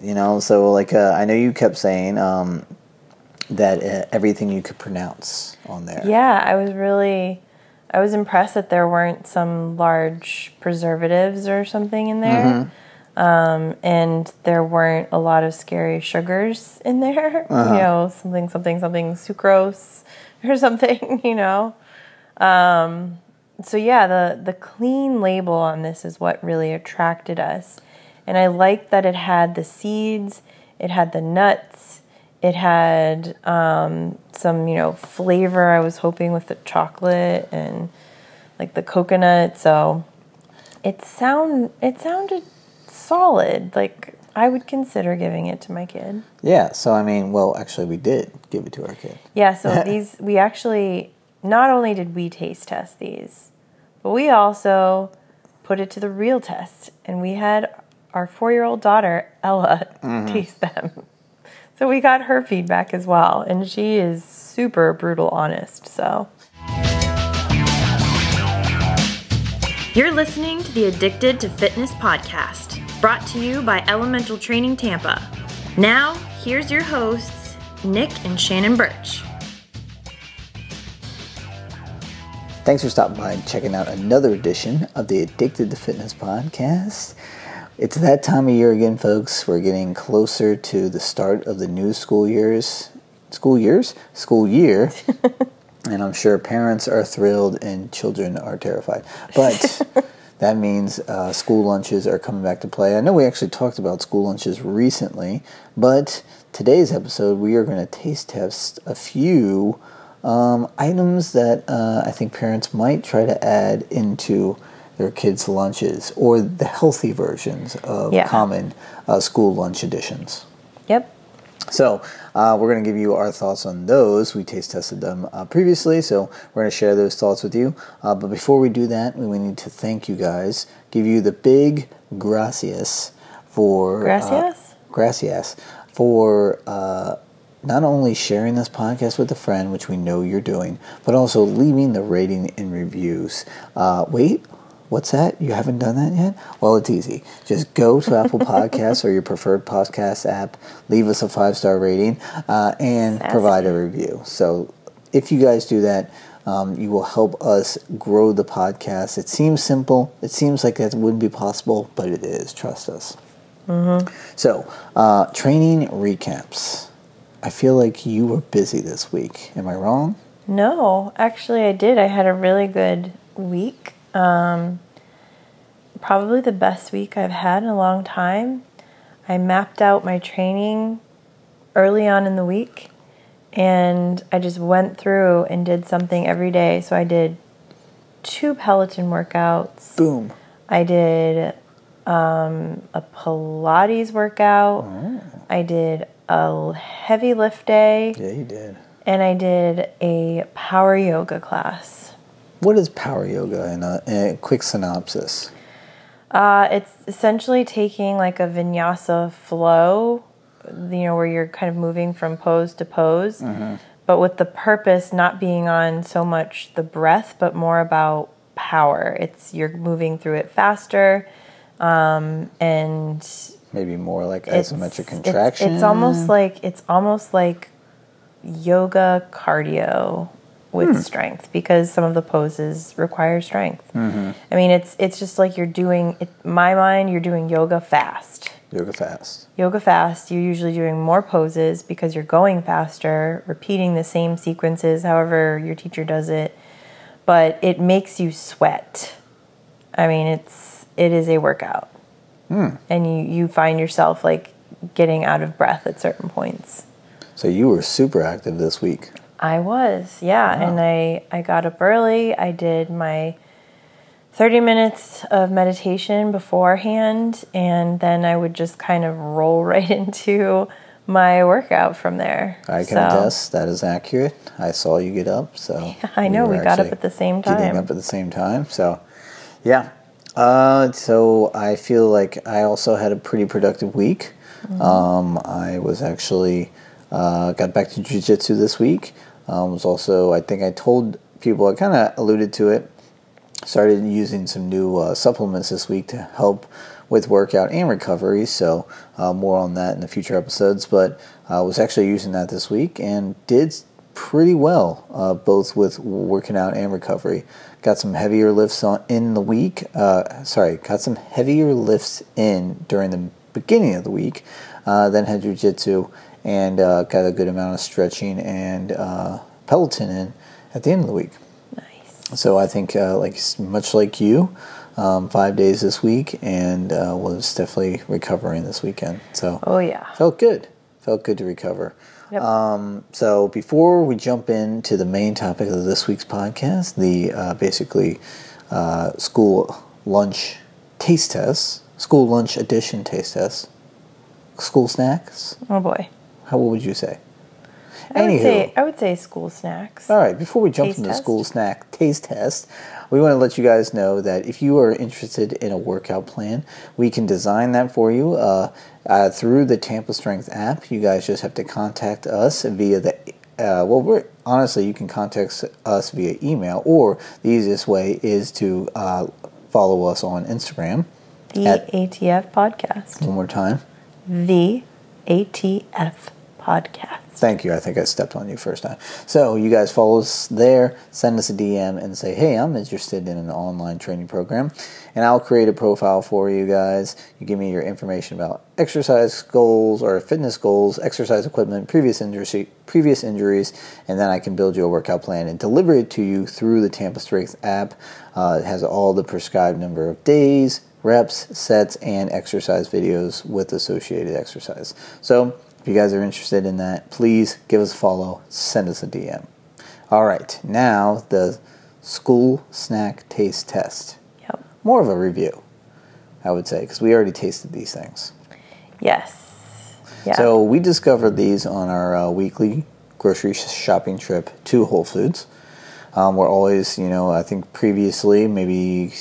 You know, so like uh, I know you kept saying um, that uh, everything you could pronounce on there. Yeah, I was really, I was impressed that there weren't some large preservatives or something in there. Um, and there weren't a lot of scary sugars in there. You know, something, something, something, sucrose or something, you know. Um, so yeah, the, the clean label on this is what really attracted us. And I liked that it had the seeds, it had the nuts, it had um, some, you know, flavor I was hoping with the chocolate and like the coconut. So it sound it sounded solid. Like I would consider giving it to my kid. Yeah. So I mean, well, actually, we did give it to our kid. Yeah, so these we actually not only did we taste test these, but we also put it to the real test and we had our 4-year-old daughter Ella mm-hmm. taste them. So we got her feedback as well and she is super brutal honest. So You're listening to the Addicted to Fitness podcast, brought to you by Elemental Training Tampa. Now, here's your hosts, Nick and Shannon Birch. Thanks for stopping by and checking out another edition of the Addicted to Fitness podcast. It's that time of year again, folks. We're getting closer to the start of the new school years. School years? School year. and I'm sure parents are thrilled and children are terrified. But that means uh, school lunches are coming back to play. I know we actually talked about school lunches recently, but today's episode we are going to taste test a few um, items that uh, I think parents might try to add into their kids' lunches or the healthy versions of Yeah. common uh, school lunch editions. Yep. So uh, we're going to give you our thoughts on those. We taste tested them uh, previously, so we're going to share those thoughts with you. Uh, but before we do that, we need to thank you guys, give you the big gracias for Gracias? Uh, gracias for uh, not only sharing this podcast with a friend, which we know you're doing, but also leaving the rating and reviews. Uh, wait, what's that? You haven't done that yet? Well, it's easy. Just go to Apple Podcasts or your preferred podcast app, leave us a five star rating, uh, and Sassy. provide a review. So if you guys do that, um, you will help us grow the podcast. It seems simple. It seems like that wouldn't be possible, but it is. Trust us. So, uh, training recaps. I feel like you were busy this week. Am I wrong? No, actually, I did. I had a really good week. Um, probably the best week I've had in a long time. I mapped out my training early on in the week and I just went through and did something every day. So I did two Peloton workouts. Boom. I did um, a Pilates workout. I did a heavy lift day Yeah, you did. and I did a power yoga class. What is power yoga in a, in a quick synopsis? Uh, it's essentially taking like a vinyasa flow, you know, where you're kind of moving from pose to pose, but with the purpose not being on so much the breath, but more about power. It's you're moving through it faster, um, and Maybe more like it's, isometric it's- contraction. It's, almost like it's almost like yoga cardio with Hmm. strength because some of the poses require strength. Mm-hmm. I mean, it's it's just like you're doing. It, my mind, you're doing yoga fast. yoga fast. Yoga fast, you're usually doing more poses because you're going faster, repeating the same sequences, however your teacher does it. But it makes you sweat. I mean, it's it is a workout, and you you find yourself like getting out of breath at certain points. So you were super active this week. I was, yeah, and I I got up early. I did my 30 minutes of meditation beforehand and then I would just kind of roll right into my workout from there. I can So, attest that is accurate. I saw you get up, so I know, were we got up at the same time. Getting up at the same time, so yeah. Uh, so I feel like I also had a pretty productive week. Mm-hmm. Um, I was actually uh, got back to jujitsu this week. Um, was also I think I told people I kind of alluded to it. Started using some new uh, supplements this week to help with workout and recovery. So uh, more on that in the future episodes. But I was actually using that this week and did pretty well, uh, both with working out and recovery. Got some heavier lifts on in the week. Uh, sorry, got some heavier lifts in during the beginning of the week. Uh, then had jujitsu and uh, got a good amount of stretching and uh, Peloton in at the end of the week. Nice. So I think, uh, like much like you, um, five days this week, and uh, was definitely recovering this weekend. So Oh yeah. felt good. Felt good to recover. Yep. Um, so before we jump into the main topic of this week's podcast, the uh, basically uh, school lunch taste tests, school lunch edition taste tests, school snacks. oh boy. How what would you say? I would Anywho. say I would say school snacks. All right, before we jump Taste into the test? school snack taste test, we want to let you guys know that if you are interested in a workout plan, we can design that for you uh, uh, through the Tampa Strength app. You guys just have to contact us via the uh, well, we're honestly you can contact us via email, or the easiest way is to uh, follow us on Instagram. the at- ATF podcast. One more time. The ATF podcast. Thank you. I think I stepped on you first time. So you guys follow us there, send us a DM and say, hey, I'm interested in an online training program. And I'll create a profile for you guys. You give me your information about exercise goals or fitness goals, exercise equipment, previous injuries, previous injuries, and then I can build you a workout plan and deliver it to you through the Tampa Strength app. Uh, it has all the prescribed number of days, reps, sets, and exercise videos with associated exercise. So if you guys are interested in that, please give us a follow, send us a DM. All right, now the school snack taste test. Yep. More of a review, I would say, because we already tasted these things. Yes. Yeah. So we discovered these on our uh, weekly grocery shopping trip to Whole Foods. Um, we're always, you know, I think previously, maybe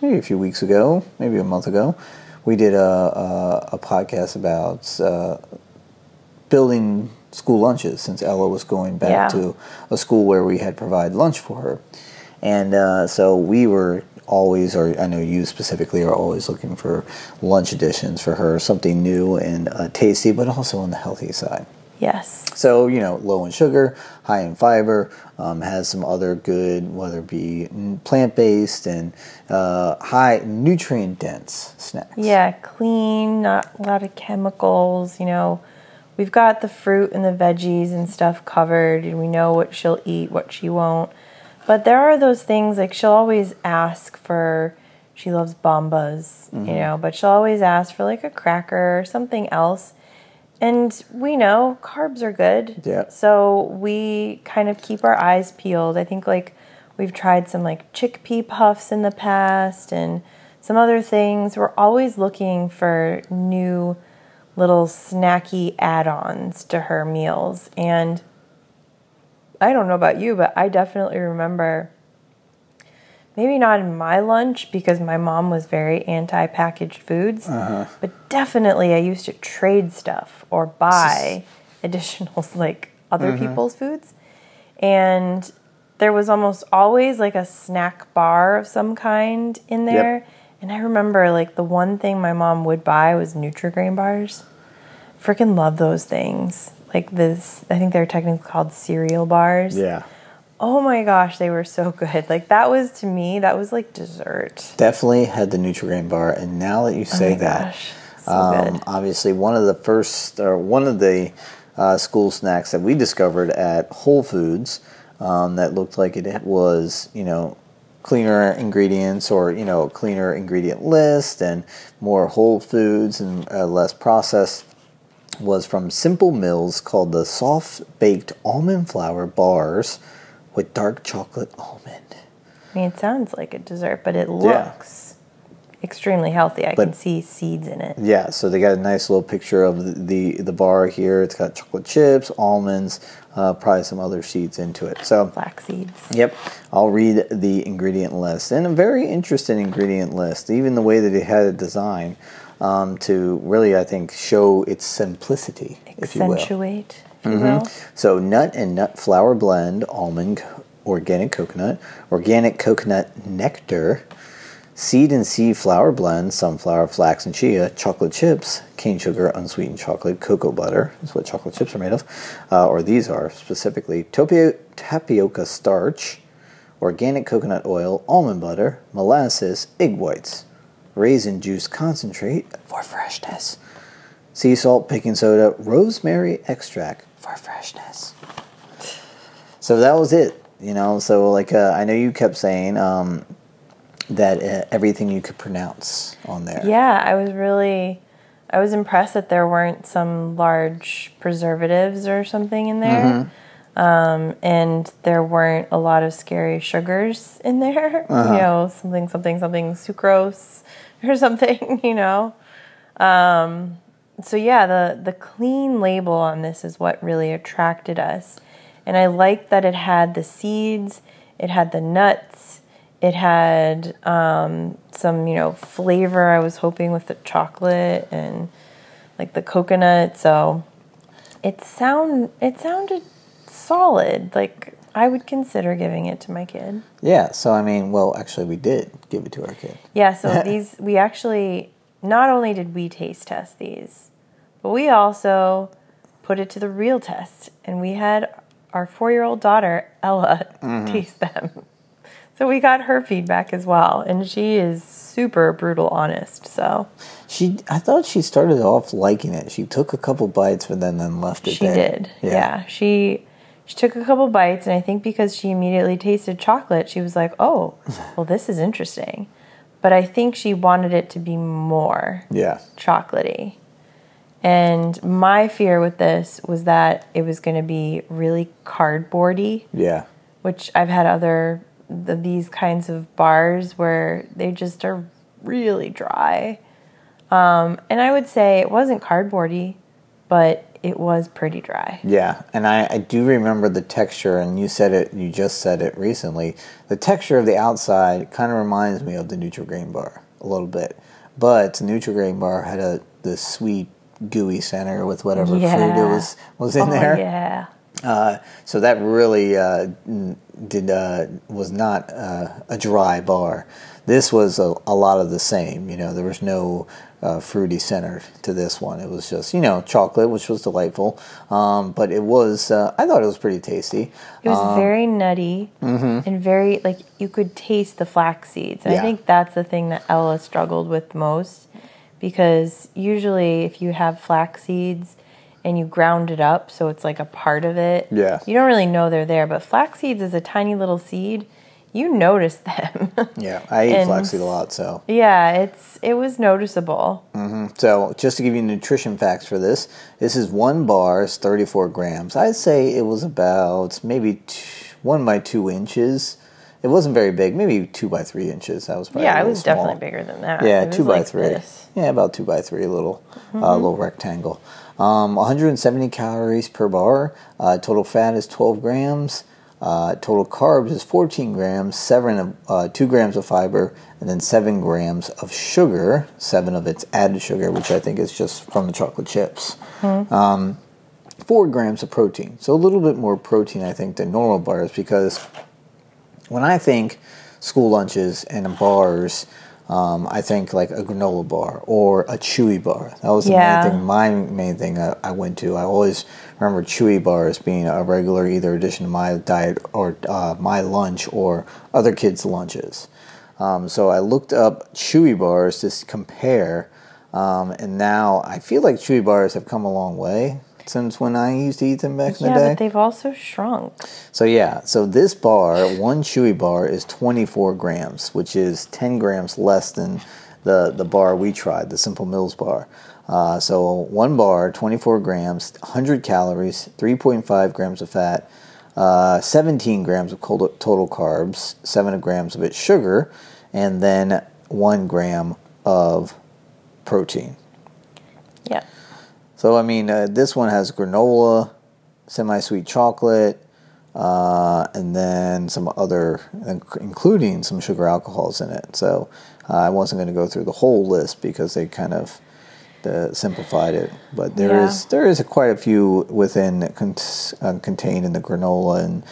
maybe a few weeks ago, maybe a month ago, we did a a, a podcast about uh, building school lunches since Ella was going back Yeah. to a school where we had provided lunch for her, and uh, so we were always, or I know you specifically, are always looking for lunch additions for her, something new and uh, tasty, but also on the healthy side. yes. So, you know, low in sugar, high in fiber, um, has some other good, whether it be plant based and uh, high nutrient dense snacks. Yeah, clean, not a lot of chemicals, you know. We've got the fruit and the veggies and stuff covered, and we know what she'll eat, what she won't. But there are those things like she'll always ask for, she loves bombas, you mm-hmm. know, but she'll always ask for like a cracker or something else. And we know carbs are good. Yeah. So we kind of keep our eyes peeled. I think like we've tried some like chickpea puffs in the past and some other things. We're always looking for new little snacky add ons to her meals. And I don't know about you, but I definitely remember maybe not in my lunch because my mom was very anti packaged foods, uh-huh. but definitely I used to trade stuff or buy additional like other mm-hmm. people's foods. And there was almost always like a snack bar of some kind in there. And I remember like the one thing my mom would buy was Nutri-Grain bars. Freaking love those things. Like this, I think they're technically called cereal bars. Yeah. Oh my gosh, they were so good. Like that was to me, that was like dessert. Definitely had the Nutri-Grain bar, and now that you say oh that, gosh, so um, obviously one of the first or one of the uh, school snacks that we discovered at Whole Foods um, that looked like it was you know cleaner ingredients or you know cleaner ingredient list and more whole foods and uh, less processed was from Simple Mills called the soft baked almond flour bars with dark chocolate almond. I mean, it sounds like a dessert, but it looks extremely healthy. I But- can see seeds in it. Yeah, so they got a nice little picture of the the, the bar here. It's got chocolate chips, almonds, uh, probably some other seeds into it. So, Flax seeds. yep, I'll read the ingredient list, and a very interesting ingredient list. Even the way that it had it designed um, to really, I think, show its simplicity, if you will. Mm-hmm. Accentuate, if you will. So, nut and nut flour blend, almond, organic coconut, organic coconut nectar, seed and seed flour blend, sunflower, flax, and chia, chocolate chips, cane sugar, unsweetened chocolate, cocoa butter is what chocolate chips are made of, uh, or these are specifically, topia, tapioca starch, organic coconut oil, almond butter, molasses, egg whites, raisin juice concentrate for freshness, sea salt, baking soda, rosemary extract for freshness. So that was it, you know. So like uh, I know you kept saying um, that uh, everything you could pronounce on there. Yeah, I was really, I was impressed that there weren't some large preservatives or something in there. Um, and there weren't a lot of scary sugars in there. You know, something, something, something sucrose or something. You know. Um, so yeah, the the clean label on this is what really attracted us, and I liked that it had the seeds, it had the nuts, it had um, some you know flavor. I was hoping with the chocolate and like the coconut. So it sound it sounded solid. Like I would consider giving it to my kid. Yeah. So I mean, well, actually, we did give it to our kid. Yeah, so these we actually not only did we taste test these, but we also put it to the real test and we had our 4-year-old daughter Ella mm-hmm. taste them. So we got her feedback as well and she is super brutal honest. So She, I thought she started off liking it. She took a couple bites, but then then left it she there. did. Yeah. She she took a couple bites and I think because she immediately tasted chocolate, she was like, "Oh, well this is interesting." But I think she wanted it to be more. Yeah. chocolatey. And my fear with this was that it was going to be really cardboardy, Yeah. which I've had other th- these kinds of bars where they just are really dry. Um, and I would say it wasn't cardboardy, but it was pretty dry. Yeah, and I, I do remember the texture, and you said it, you just said it recently. The texture of the outside kind of reminds me of the Nutri-Grain bar a little bit, but the Nutri-Grain bar had a the sweet gooey center with whatever fruit it was was in oh, there. Yeah. Uh, so that really uh, did uh, was not uh, a dry bar. This was a, a lot of the same. You know, there was no uh, fruity center to this one. It was just you know chocolate, which was delightful. Um, but it was uh, I thought it was pretty tasty. It was very nutty and very like you could taste the flax seeds. And Yeah. I think that's the thing that Ella struggled with most because usually if you have flax seeds and you ground it up so it's like a part of it, Yeah. you don't really know they're there. But flax seeds is a tiny little seed. You notice them. Yeah, I eat And- flaxseed a lot, so yeah, it's it was noticeable. So, just to give you nutrition facts for this, this is one bar, is 34 grams. I'd say it was about maybe two, one by two inches. It wasn't very big, maybe two by three inches. That was probably Yeah, it was small. definitely bigger than that. Yeah, It two by like three. this. Mm-hmm. Yeah, about two by three, little uh, little rectangle. Um, 170 calories per bar. Uh, total fat is 12 grams. Uh, total carbs is 14 grams. Seven of uh, two grams of fiber, and then seven grams of sugar. Seven of its added sugar, which I think is just from the chocolate chips. Um, four grams of protein. So a little bit more protein, I think, than normal bars because when I think school lunches and bars, um, I think like a granola bar or a chewy bar. That was the Yeah. main thing. My main thing I, I went to. I always remember chewy bars being a regular either addition to my diet or uh, my lunch or other kids' lunches. Um, so I looked up chewy bars to compare, um, and now I feel like chewy bars have come a long way since when I used to eat them back in Yeah, the day. Yeah, but they've also shrunk. So yeah, so this bar, one chewy bar, is 24 grams, which is 10 grams less than the the bar we tried, the Simple Mills bar. Uh, so one bar, 24 grams, 100 calories, 3.5 grams of fat, uh, 17 grams of total carbs, 7 grams of it sugar, and then 1 gram of protein. Yeah. So I mean, uh, this one has granola, semi-sweet chocolate, uh, and then some other, including some sugar alcohols in it. So uh, I wasn't going to go through the whole list because they kind of uh, simplified it. But there is Yeah. there is a quite a few within con- uh, contained in the granola and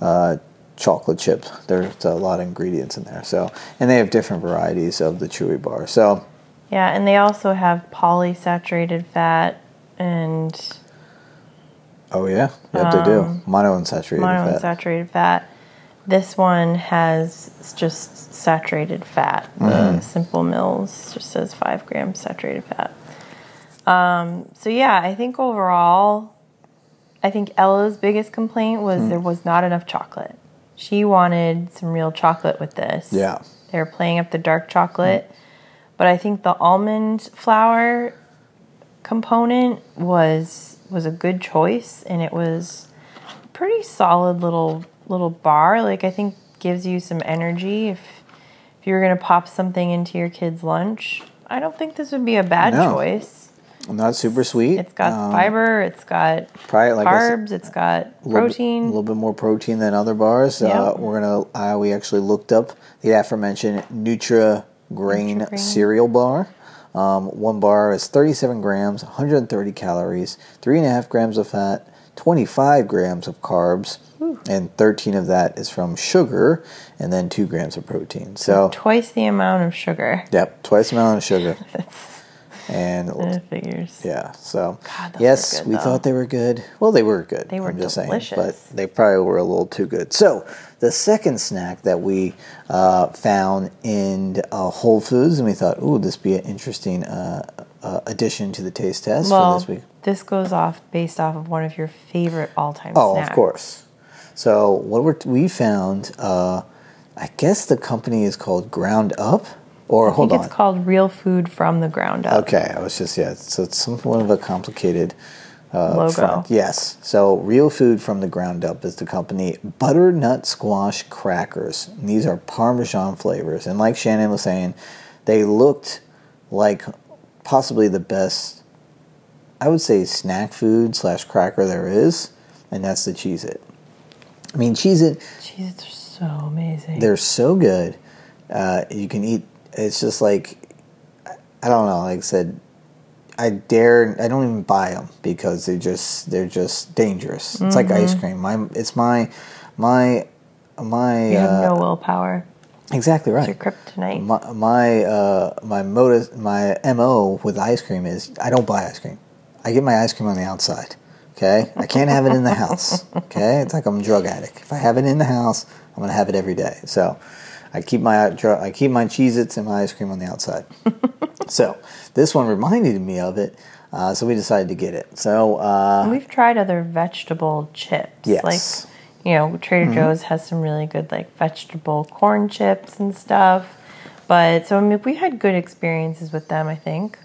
uh, chocolate chip. There's a lot of ingredients in there. So, and they have different varieties of the chewy bar. So, Yeah, and they also have polysaturated fat and oh yeah, yep, they do monounsaturated fat. monounsaturated fat. This one has just saturated fat. Mm-hmm. The Simple Mills just says five grams saturated fat. Um, so yeah, I think overall, I think Ella's biggest complaint was Hmm. there was not enough chocolate. She wanted some real chocolate with this. Yeah. They were playing up the dark chocolate, but I think the almond flour component was was a good choice, and it was pretty solid little little bar. Like I think gives you some energy if if you were gonna pop something into your kid's lunch. I don't think this would be a bad No. choice. Not super sweet. It's got Um, fiber. It's got probably like I said, carbs. It's got protein. a little bit more protein than other bars. Uh, Yeah. we're gonna. Uh, we actually looked up the aforementioned Nutra Grain Nutri-Grain. cereal bar. Um, one bar is 37 grams, 130 calories, three and a half grams of fat, 25 grams of carbs, and 13 of that is from sugar, and then two grams of protein. So, Twice the amount of sugar. yep, twice the amount of sugar. and It figures. yeah, so God, yes, good, we though. thought they were good. Well, they were good. They were I'm just delicious. saying, but they probably were a little too good. So the second snack that we uh, found in uh, Whole Foods, and we thought, ooh, this be an interesting uh, uh, addition to the taste test Well, for this week. this goes off based off of one of your favorite all-time Oh, snacks. of course. So what we're, we found, uh, I guess the company is called Ground Up, or I hold think on. it's called real food from the ground up. Okay, I was just yeah. So it's somewhat of a complicated uh, Logo. front. Yes. So real food from the ground up is the company Butternut Squash Crackers. And these are Parmesan flavors, and like Shannon was saying, they looked like possibly the best. I would say snack food slash cracker there is, and that's the Cheez It. I mean, Cheez It Jeez, Its are so amazing. they're so good. Uh, you can eat. It's just like I don't know. Like I said, I dare. I don't even buy them because they're just they're just dangerous. It's like ice cream. My it's my my my you have uh, no willpower. exactly It's your right. kryptonite. My my uh, my modus my mo with ice cream is I don't buy ice cream. I get my ice cream on the outside. Okay, I can't have it in the house. Okay, it's like I'm a drug addict. If I have it in the house, I'm gonna have it every day. So I keep my I keep my Cheez-Its and my ice cream on the outside. so this one reminded me of it, uh, so we decided to get it. So uh, We've tried other vegetable chips. Yes. Mm-hmm. Like, you know, Trader Joe's has some really good like vegetable corn chips and stuff. But so I mean, we had good experiences with them. I think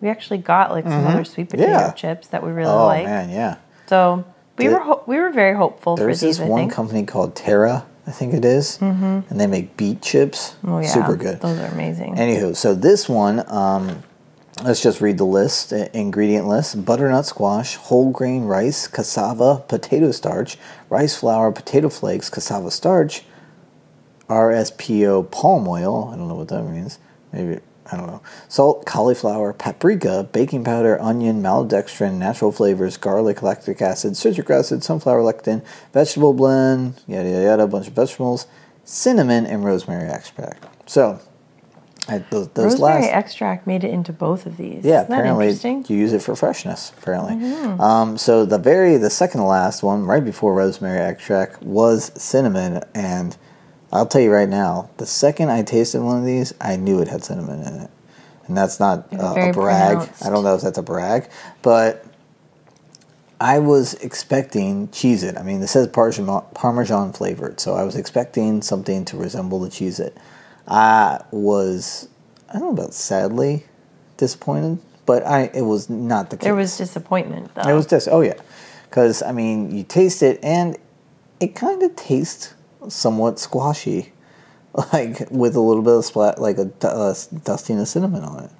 we actually got like some other sweet potato Mm-hmm. Yeah. chips that we really like. oh man, yeah. So we were ho- we were very hopeful for There's these. this one company called Terra, I think it is, and they make beet chips. oh yeah, Super good. Those are amazing. Anywho, so this one, um, let's just read the list, uh, ingredient list: butternut squash, whole grain rice, cassava, potato starch, rice flour, potato flakes, cassava starch, RSPO palm oil. I don't know what that means. Maybe I don't know. Salt, cauliflower, paprika, baking powder, onion, maltodextrin, natural flavors, garlic, lactic acid, citric acid, sunflower lectin, vegetable blend, yada yada yada, a bunch of vegetables, cinnamon, and rosemary extract. So, I, those, those Rosemary last extract made it into both of these. yeah, Isn't that apparently interesting? you use it for freshness. Apparently, um, so the very the second to last one, right before rosemary extract, was cinnamon, and I'll tell you right now, the second I tasted one of these, I knew it had cinnamon in it, and that's not uh, a brag. pronounced. I don't know if that's a brag, but I was expecting Cheez It. I mean, this says Parmesan, Parmesan flavored, so I was expecting something to resemble the Cheez It. I was, I don't know about sadly disappointed, but I it was not the case. There was disappointment though. It was just oh yeah, because I mean you taste it and it kind of tastes somewhat squashy, like with a little bit of splat, like a du- uh, dusting of cinnamon on it.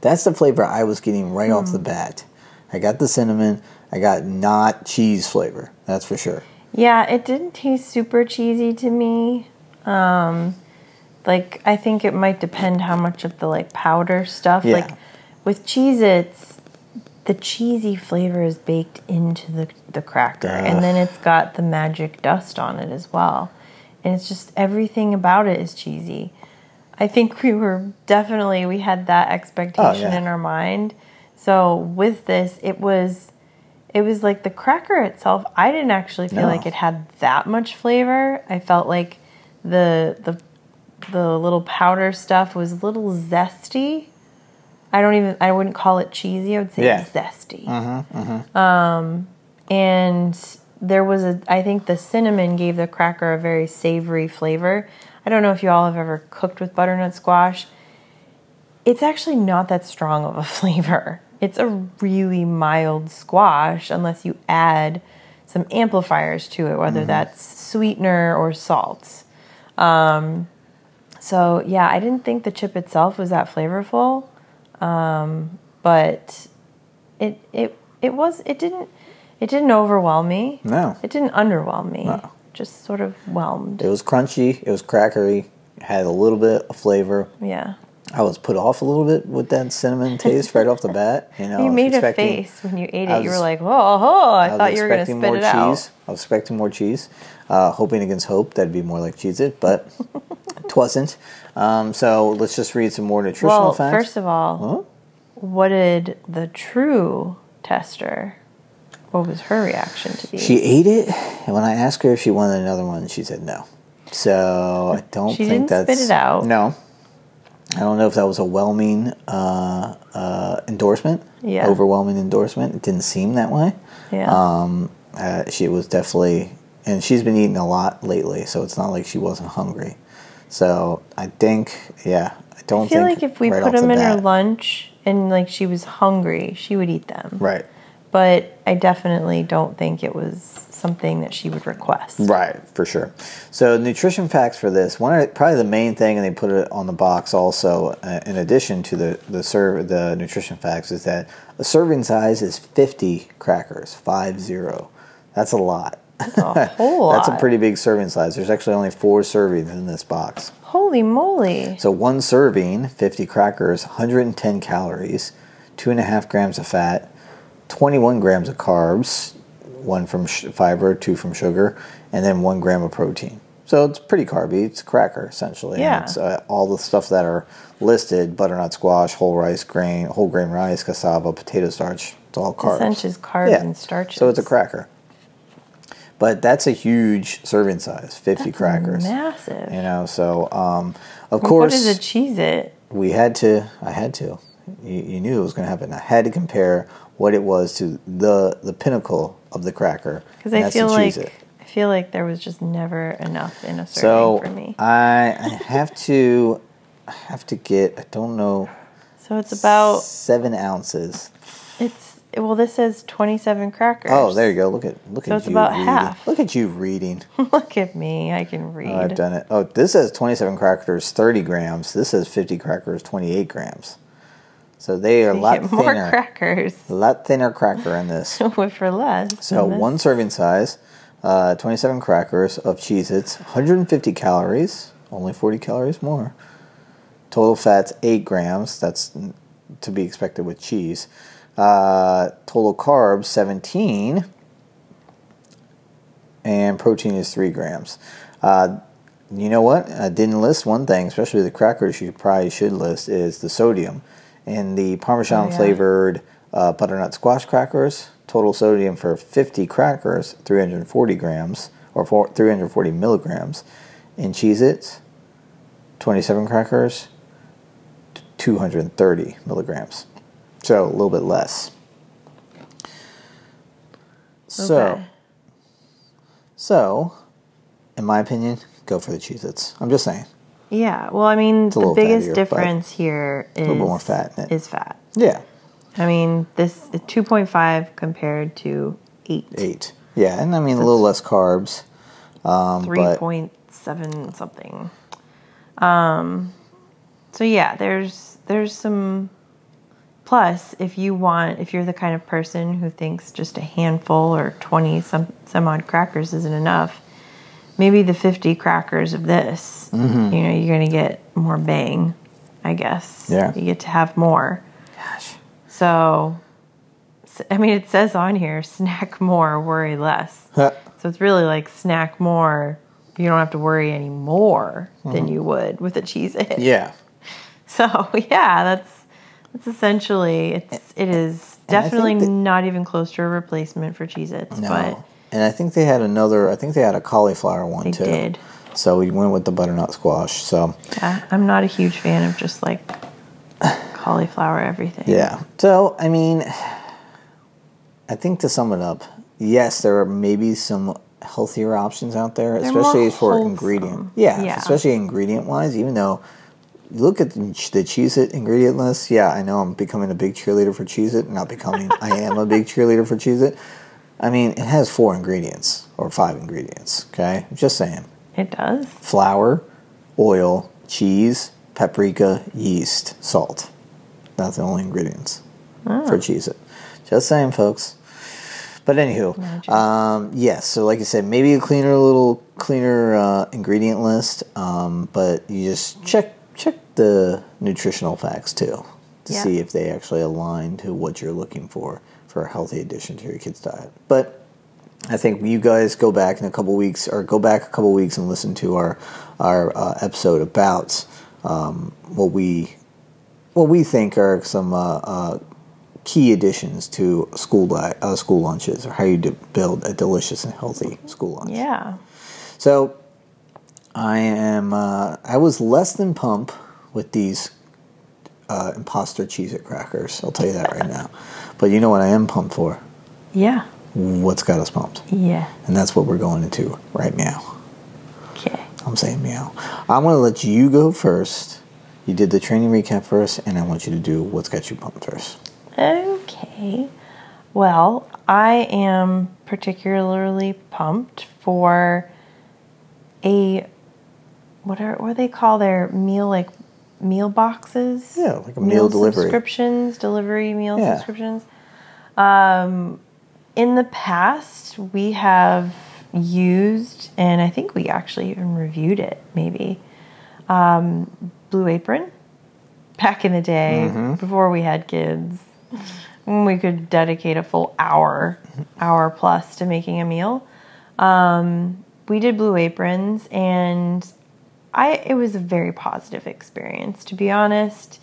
That's the flavor I was getting right off the Hmm. bat. I got the cinnamon. I got not cheese flavor. That's for sure. Yeah, it didn't taste super cheesy to me. Um, like I think it might depend how much of the like powder stuff. Yeah. Like with Cheez Its, the cheesy flavor is baked into the the cracker, Ugh. and then it's got the magic dust on it as well, and it's just everything about it is cheesy. I think we were definitely we had that expectation Oh, yeah. in our mind. So with this, it was it was like the cracker itself. I didn't actually feel No. like it had that much flavor. I felt like the the the little powder stuff was a little zesty. I don't even I wouldn't call it cheesy. I would say Yeah. zesty. Um, and there was a I think the cinnamon gave the cracker a very savory flavor. I don't know if you all have ever cooked with butternut squash. It's actually not that strong of a flavor. It's a really mild squash unless you add some amplifiers to it, whether that's sweetener or salts. Um, so yeah, I didn't think the chip itself was that flavorful, um, but it it it was it didn't it didn't overwhelm me. No. It didn't underwhelm me. No. Just sort of whelmed. It was crunchy. It was crackery. Had a little bit of flavor. Yeah. I was put off a little bit with that cinnamon taste right off the bat. You know, You made a face when you ate it. You were like, "Whoa, oh, I, I thought you were going to spit more it out." cheese. I was expecting more cheese, uh, hoping against hope that'd be more like Cheez-It, but it wasn't. Um, so let's just read some more nutritional Well, facts. first of all, Huh? what did the true tester? What was her reaction to these? She ate it, and when I asked her if she wanted another one, she said no. So I don't She think didn't spit that's it out. No, I don't know if that was a whelming uh, uh, endorsement. Yeah. overwhelming endorsement. It didn't seem that way. yeah. Um, uh, she was definitely, and she's been eating a lot lately, so it's not like she wasn't hungry. So I think, yeah, I don't I feel think like if we right put the them in her lunch and like she was hungry, she would eat them. right, But I definitely don't think it was something that she would request. right, for sure. So nutrition facts for this one, of- probably the main thing, and they put it on the box also. Uh, in addition to the the serve, the nutrition facts is that a serving size is fifty crackers, five zero. That's a lot. That's a whole That's a pretty big serving size. There's actually only four servings in this box. Holy moly! So one serving, 50 crackers, 110 calories, two and a half grams of fat, 21 grams of carbs, one from sh- fiber, two from sugar, and then one gram of protein. So it's pretty carby. It's a cracker essentially. And Yeah. it's uh, all the stuff that are listed: butternut squash, whole rice grain, whole grain rice, cassava, potato starch. It's all carbs. Essentially, carbs and starches. So it's a cracker. But that's a huge serving size, 50 That's crackers. Massive. You know, so um, of What course is a Cheez-It? we had to. I had to. You, you knew it was going to happen. I had to compare what it was to the the pinnacle of the cracker. Because I feel like Cheez-It. I feel like there was just never enough in a serving so for me. I, I have to. I have to get. I don't know. So it's about seven ounces. it's well. This says twenty-seven crackers. Oh, there you go. Look at look So at it's about reading. half. Look at you reading. Look at me. I can read. Oh, I've done it. Oh, this says 27 crackers, 30 grams. This says 50 crackers, 28 grams. So they are a lot get more thinner. crackers A lot thinner cracker in this. With for less. So one serving size, uh, 27 crackers of Cheez-Its, 150 calories, only 40 calories more. Total fats 8 grams. That's to be expected with cheese. Uh, total carbs 17, and protein is 3 grams. Uh, you know what? I didn't list one thing, especially the crackers. You probably should list is the sodium, and the Parmesan Oh, yeah. flavored uh, butternut squash crackers. Total sodium for 50 crackers, 340 grams or four, 340 milligrams. In Cheez-Its, 27 crackers, 230 milligrams. So a little bit less. So, Okay. so, in my opinion, go for the Cheez-Its. I'm just saying. Yeah. Well, I mean, the biggest fattier, difference here is little bit more fat in it. Is fat. Yeah, I mean, this 2.5 compared to 8. eight. Yeah, and I mean a little less carbs. Um, 3.7 something. Um so yeah, there's there's some plus if you want if you're the kind of person who thinks just a handful or 20 some some odd crackers isn't enough, maybe the 50 crackers of this, Mm-hmm. you know, you're going to get more bang, I guess. Yeah. You get to have more. gosh, So I mean, it says on here, snack more, worry less. So it's really like snack more. You don't have to worry any more than you would with a Cheez-It. yeah. So yeah, that's that's essentially it's it is And I think definitely that- not even close to a replacement for Cheez Its, No. but and I think they had another. I think they had a cauliflower one they too. did. So we went with the butternut squash. So Yeah, I'm not a huge fan of just like cauliflower everything. yeah. So I mean, I think to sum it up, yes, there are maybe some healthier options out there, They're especially for wholesome. ingredient. Yeah, Yeah. especially ingredient wise. Even though look at the, the Cheez It ingredient list, yeah, I know I'm becoming a big cheerleader for Cheez It. Not becoming, I am a big cheerleader for Cheez It. I mean, it has four ingredients or five ingredients. Okay, just saying. It does. flour, oil, cheese, paprika, yeast, salt. That's the only ingredients for Cheez-It. Just saying, folks. But anywho, um, yes. so like I said, maybe a cleaner, little cleaner uh, ingredient list. Um, but you just check check the nutritional facts too to Yeah. see if they actually align to what you're looking for for a healthy addition to your kid's diet. But I think you guys go back in a couple weeks, or go back a couple weeks and listen to our our uh, episode about um, what we what we think are some uh, uh, key additions to school di- uh, school lunches, or how you build a delicious and healthy school lunch. Yeah. So I am uh, I was less than pump with these uh, imposter Cheez-It crackers. I'll tell you that right now. But you know what I am pumped for? Yeah. What's got us pumped? Yeah. And that's what we're going into right now. Okay. I'm saying meow. I'm going to let you go first. You did the training recap first, and I want you to do what's got you pumped first. Okay. Well, I am particularly pumped for a what are what do they call their meal like meal boxes? Yeah, like a meal delivery. subscriptions, delivery meal Yeah. subscriptions. Um, in the past, we have used, and I think we actually even reviewed it. Maybe um, Blue Apron back in the day Mm-hmm. before we had kids when we could dedicate a full hour hour plus to making a meal um, we did blue aprons and i it was a very positive experience to be honest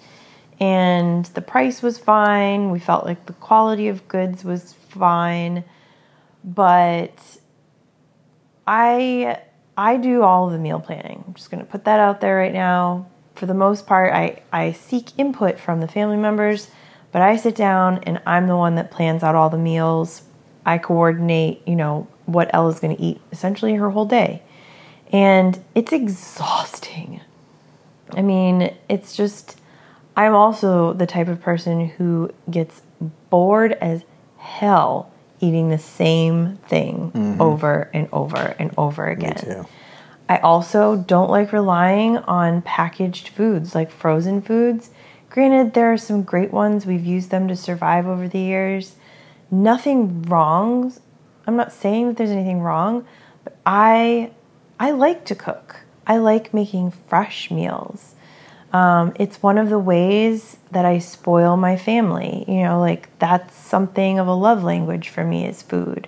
and the price was fine we felt like the quality of goods was fine but I I do all the meal planning. I'm just going to put that out there right now. For the most part, I, I seek input from the family members, but I sit down and I'm the one that plans out all the meals. I coordinate, you know, what Ella's going to eat essentially her whole day. And it's exhausting. I mean, it's just, I'm also the type of person who gets bored as hell eating the same thing mm-hmm. over and over and over again. too. I also don't like relying on packaged foods like frozen foods. Granted, there are some great ones. We've used them to survive over the years. Nothing wrong. I'm not saying that there's anything wrong, but I I like to cook. I like making fresh meals. Um, it's one of the ways that I spoil my family. You know, like that's something of a love language for me is food.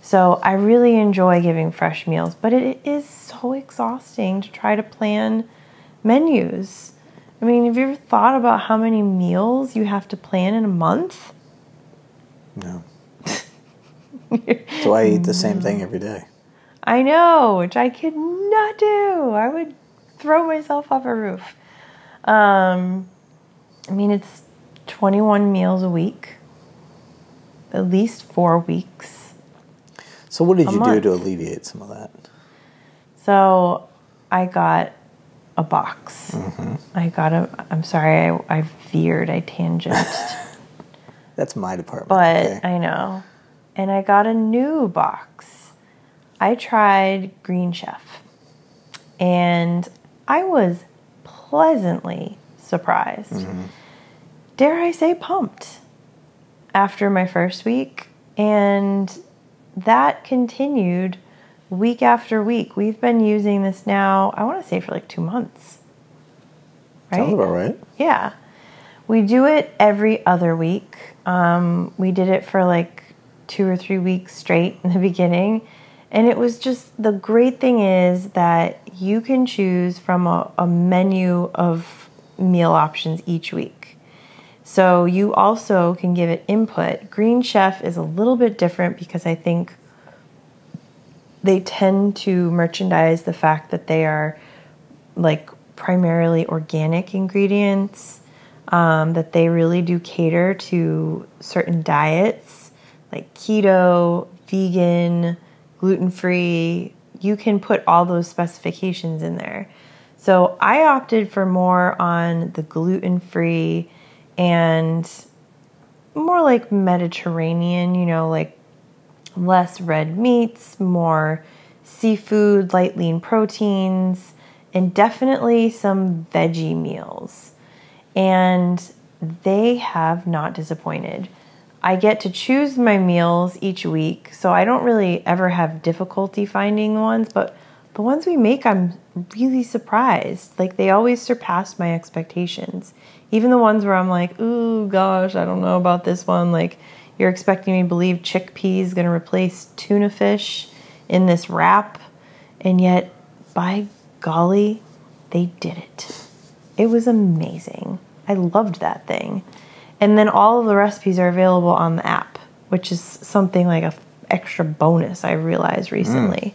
So I really enjoy giving fresh meals, but it is so exhausting to try to plan menus. I mean, have you ever thought about how many meals you have to plan in a month? No. so I eat the same thing every day. I know, which I could not do. I would throw myself off a roof. Um, I mean, it's 21 meals a week, at least four weeks. So what did you do to alleviate some of that? So I got a box. I got a, I'm sorry, I, I veered, I tangented. That's my department. but okay? I know. And I got a new box. I tried Green Chef and I was pleasantly surprised. Dare I say, pumped after my first week. And that continued week after week. We've been using this now, I want to say for like two months. Right? Sounds about right. Yeah. We do it every other week. Um, we did it for like two or three weeks straight in the beginning. And it was just the great thing is that you can choose from a, a menu of meal options each week. So you also can give it input. Green Chef is a little bit different because I think they tend to merchandise the fact that they are like primarily organic ingredients, um, that they really do cater to certain diets like keto, vegan, gluten free. You can put all those specifications in there. So I opted for more on the gluten free and more like Mediterranean, you know, like less red meats, more seafood, light lean proteins, and definitely some veggie meals. And they have not disappointed. I get to choose my meals each week, so I don't really ever have difficulty finding the ones, but the ones we make, I'm really surprised. Like they always surpass my expectations. Even the ones where I'm like, ooh, gosh, I don't know about this one. Like you're expecting me to believe chickpeas going to replace tuna fish in this wrap, and yet, by golly, they did it. It was amazing. I loved that thing. And then all of the recipes are available on the app, which is something like a f- extra bonus I realized recently.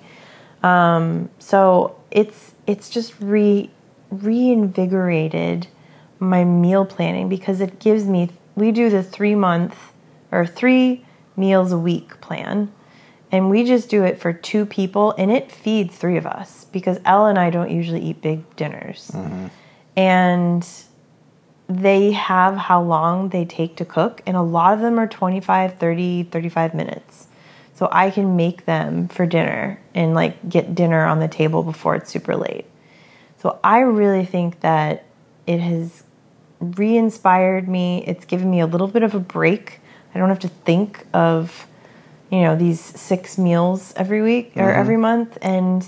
Um, so it's it's just re reinvigorated my meal planning because it gives me we do the three month or three meals a week plan. And we just do it for two people and it feeds three of us because ella and i don't usually eat big dinners. And they have how long they take to cook and a lot of them are 25 30 35 minutes. So i can make them for dinner and like get dinner on the table before it's super late. So i really think that it has re-inspired me. It's given me a little bit of a break. I don't have to think of you know these six meals every week or mm-hmm. every month and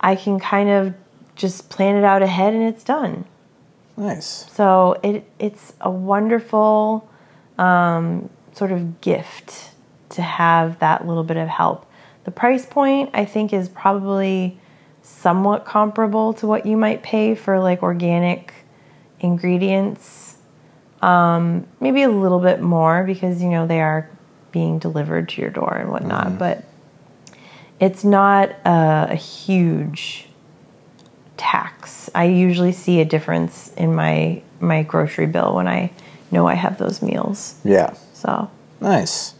i can kind of just plan it out ahead and it's done Nice. so it it's a wonderful um, sort of gift to have that little bit of help. The price point I think is probably somewhat comparable to what you might pay for like organic ingredients. Um, maybe a little bit more because you know they are being delivered to your door and whatnot, but it's not a, a huge tax. I usually see a difference in my my grocery bill when I know I have those meals. Yeah. So Nice.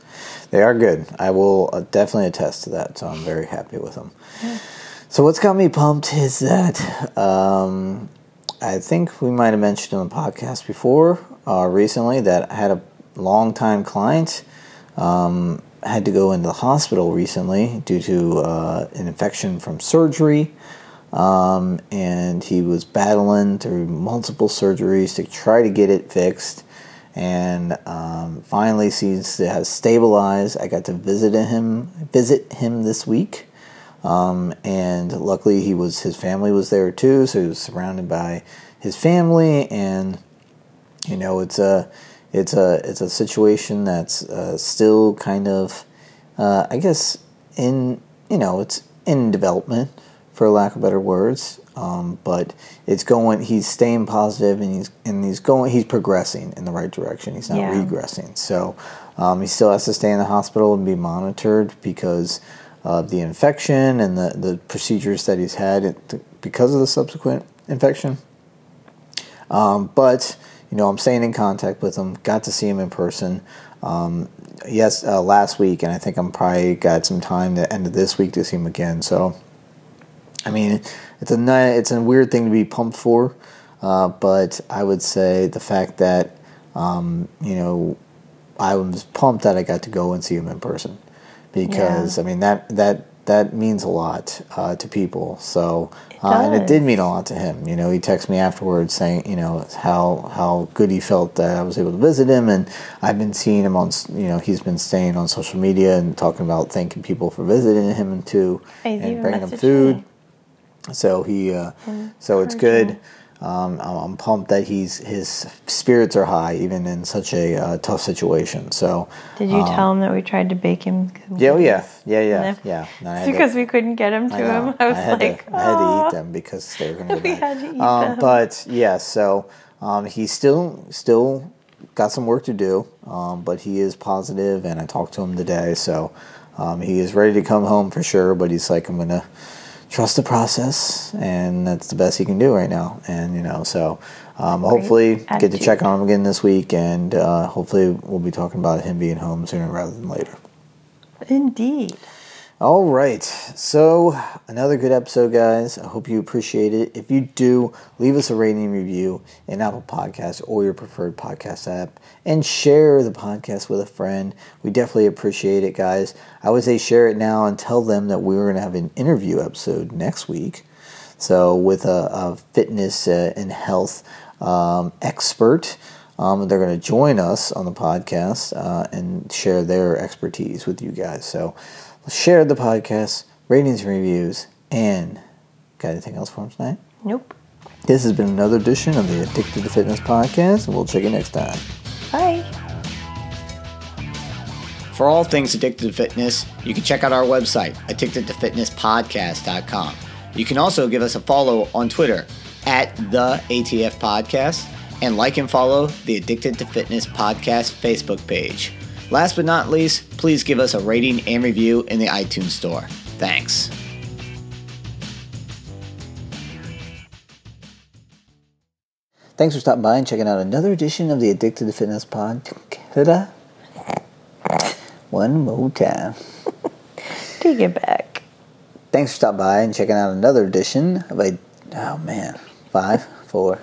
They are good. I will uh, definitely attest to that. So I'm very happy with them. So what's got me pumped is that um, I think we might have mentioned on the podcast before uh, recently that I had a longtime client um, had to go into the hospital recently due to uh, an infection from surgery. Um, and he was battling through multiple surgeries to try to get it fixed. And um, finally seems to have stabilized. I got to visit him visit him this week, um, and luckily he was his family was there too, so he was surrounded by his family, and you know it's a it's a it's a situation that's uh, still kind of uh, I guess in you know it's in development for lack of better words. Um, but it's going. He's staying positive, and he's and he's going. He's progressing in the right direction. He's not Yeah. regressing. So um, he still has to stay in the hospital and be monitored because of the infection and the the procedures that he's had it, because of the subsequent infection. Um, but you know, I'm staying in contact with him. Got to see him in person. Um, yes, uh, last week, and I think I'm probably got some time the end of this week to see him again. So, I mean, it's a it's a weird thing to be pumped for, uh, but I would say the fact that um, you know I was pumped that I got to go and see him in person because I mean that that that means a lot uh, to people. So uh, and it did mean a lot to him. You know, he texted me afterwards saying you know how how good he felt that I was able to visit him, and I've been seeing him on you know he's been staying on social media and talking about thanking people for visiting him and too and bringing him food. me. So he, uh, so it's good. um, I'm, pumped that he's his spirits are high even in such a uh, tough situation. So Did you tell him that we tried to bake him? Um, yeah, oh, yeah, yeah, yeah, yeah. No, I had to- because we couldn't get him to I know. him. I was had like, to, I had to eat them because they were going to We be had to eat um, them. But yeah, so um, he's still still got some work to do, um, but he is positive, and I talked to him today, so um, he is ready to come home for sure. But he's like, I'm to trust the process, and that's the best he can do right now. And you know, so um, hopefully get to check on him again this week, and uh, hopefully we'll be talking about him being home sooner rather than later. Indeed. All right. So, another good episode, guys. I hope you appreciate it. If you do, leave us a rating review in Apple Podcasts or your preferred podcast app and share the podcast with a friend. We definitely appreciate it, guys. I would say share it now and tell them that we're going to have an interview episode next week. So, with a, a fitness uh, and health um, expert. Um, they're going to join us on the podcast uh, and share their expertise with you guys. So, share the podcast, ratings, and reviews, and got anything else for them tonight? Nope. This has been another edition of the Addicted to Fitness podcast, and we'll check you next time. Bye. For all things addicted to fitness, you can check out our website, addictedtofitnesspodcast.com. You can also give us a follow on Twitter at the ATF Podcast and like and follow the Addicted to Fitness Podcast Facebook page. Last but not least, please give us a rating and review in the iTunes Store. Thanks. Thanks for stopping by and checking out another edition of the Addicted to Fitness Pod. One more time. Take it back. Thanks for stopping by and checking out another edition of a. Oh man. Five, four,